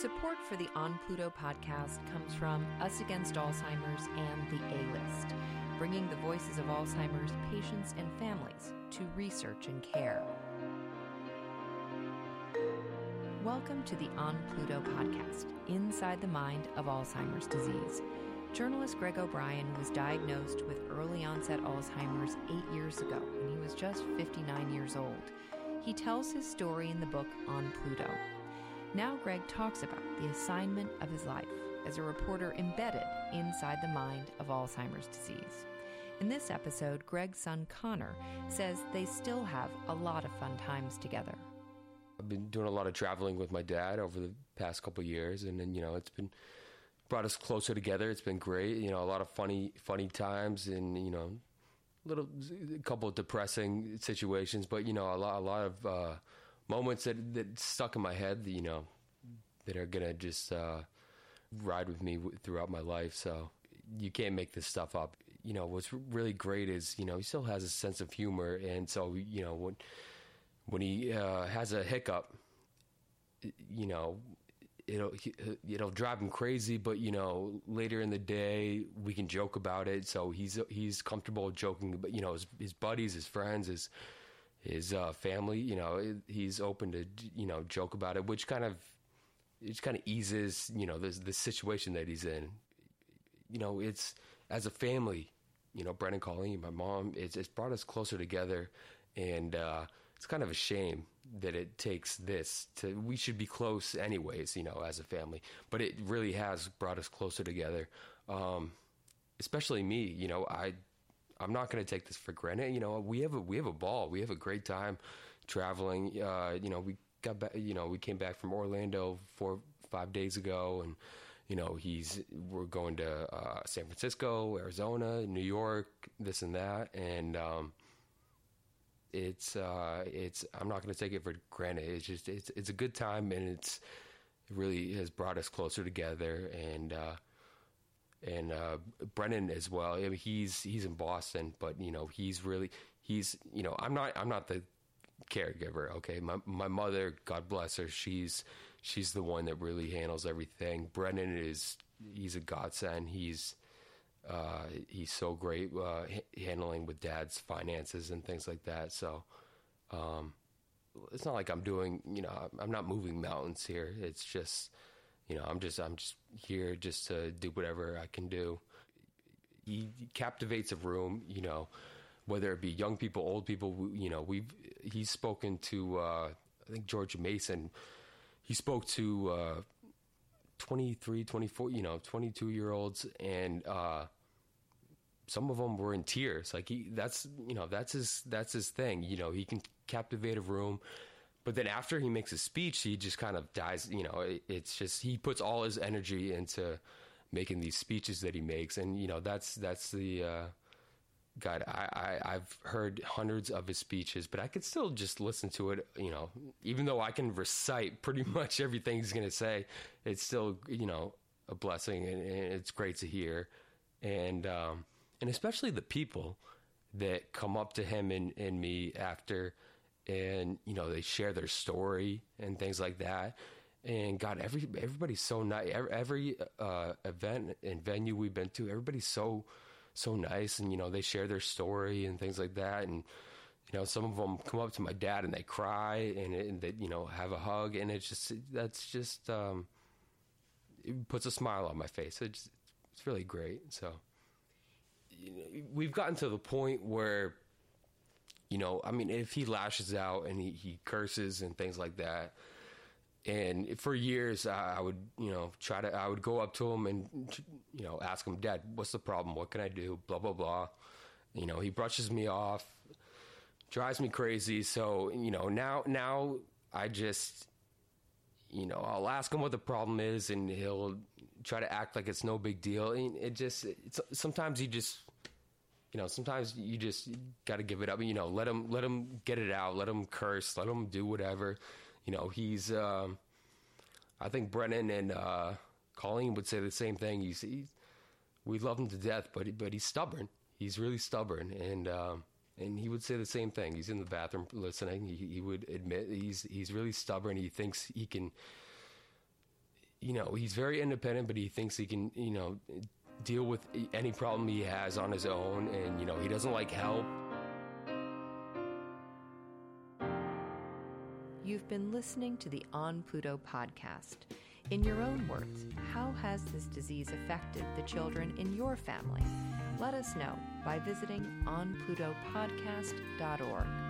Support for the On Pluto podcast comes from Us Against Alzheimer's and the A List, bringing the voices of Alzheimer's patients and families to research and care. Welcome to the On Pluto podcast, Inside the Mind of Alzheimer's Disease. Journalist Greg O'Brien was diagnosed with early onset Alzheimer's eight years ago when he was just 59 years old. He tells his story in the book On Pluto. Now, Greg talks about the assignment of his life as a reporter embedded inside the mind of Alzheimer's disease. In this episode, Greg's son Connor says they still have a lot of fun times together. I've been doing a lot of traveling with my dad over the past couple years, and then you know it's been brought us closer together. It's been great. You know, a lot of funny funny times, and you know, little a couple of depressing situations, but you know, a lot a lot of uh, moments that that stuck in my head. You know, that are gonna just uh, ride with me throughout my life. So you can't make this stuff up. You know, what's really great is you know he still has a sense of humor, and so you know when when he uh, has a hiccup, you know, it'll it'll drive him crazy. But you know, later in the day, we can joke about it. So he's he's comfortable joking. But you know, his, his buddies, his friends, his his uh, family, you know, he's open to you know joke about it, which kind of it kind of eases you know the the situation that he's in. You know, it's as a family. You know, Brennan, Colleen, my mom, it's, it's brought us closer together, and. uh it's kind of a shame that it takes this to we should be close anyways you know as a family but it really has brought us closer together um, especially me you know i i'm not going to take this for granted you know we have a we have a ball we have a great time traveling uh, you know we got back you know we came back from orlando four five days ago and you know he's we're going to uh, san francisco arizona new york this and that and um, it's uh, it's I'm not going to take it for granted. It's just it's it's a good time and it's it really has brought us closer together and uh, and uh, Brennan as well. I mean, he's he's in Boston, but you know he's really he's you know I'm not I'm not the caregiver. Okay, my my mother, God bless her, she's she's the one that really handles everything. Brennan is he's a godsend. He's uh, he's so great uh, handling with dad's finances and things like that. So um, it's not like I'm doing, you know, I'm not moving mountains here. It's just, you know, I'm just I'm just here just to do whatever I can do. He captivates a room, you know, whether it be young people, old people. You know, we've he's spoken to uh, I think George Mason. He spoke to uh, 23, 24, you know, 22 year olds, and uh, some of them were in tears. Like he, that's you know, that's his that's his thing. You know, he can captivate a room. But then after he makes a speech, he just kind of dies. You know, it, it's just he puts all his energy into making these speeches that he makes, and you know that's that's the uh, God. I, I I've heard hundreds of his speeches, but I could still just listen to it. You know, even though I can recite pretty much everything he's going to say, it's still you know a blessing, and, and it's great to hear. And um, and especially the people that come up to him and, and me after and you know they share their story and things like that. And god every everybody's so nice every, uh, event and venue we've been to everybody's so so nice and you know they share their story and things like that. And you know some of them come up to my dad and they cry and, and they you know have a hug and it's just that's just um, it puts a smile on my face. It's it's really great. So you know, we've gotten to the point where, you know, I mean, if he lashes out and he, he curses and things like that, and for years I, would, you know, try to, I would go up to him and, you know, ask him, Dad, what's the problem? What can I do? Blah blah blah. You know, he brushes me off, drives me crazy. So you know, now now I just you know, I'll ask him what the problem is, and he'll try to act like it's no big deal. And it just, it's, sometimes he just, you know, sometimes you just got to give it up. You know, let him, let him get it out. Let him curse. Let him do whatever. You know, he's, um, I think Brennan and uh, Colleen would say the same thing. He's, he's, we love him to death, but but he's stubborn. He's really stubborn, and um, and he would say the same thing. He's in the bathroom listening. He, he would admit he's he's really stubborn. He thinks he can. you know, he's very independent, but he thinks he can, you know, deal with any problem he has on his own, and you know, he doesn't like help. You've been listening to the On Pluto podcast. In your own words, how has this disease affected the children in your family? Let us know by visiting onplutopodcast.org.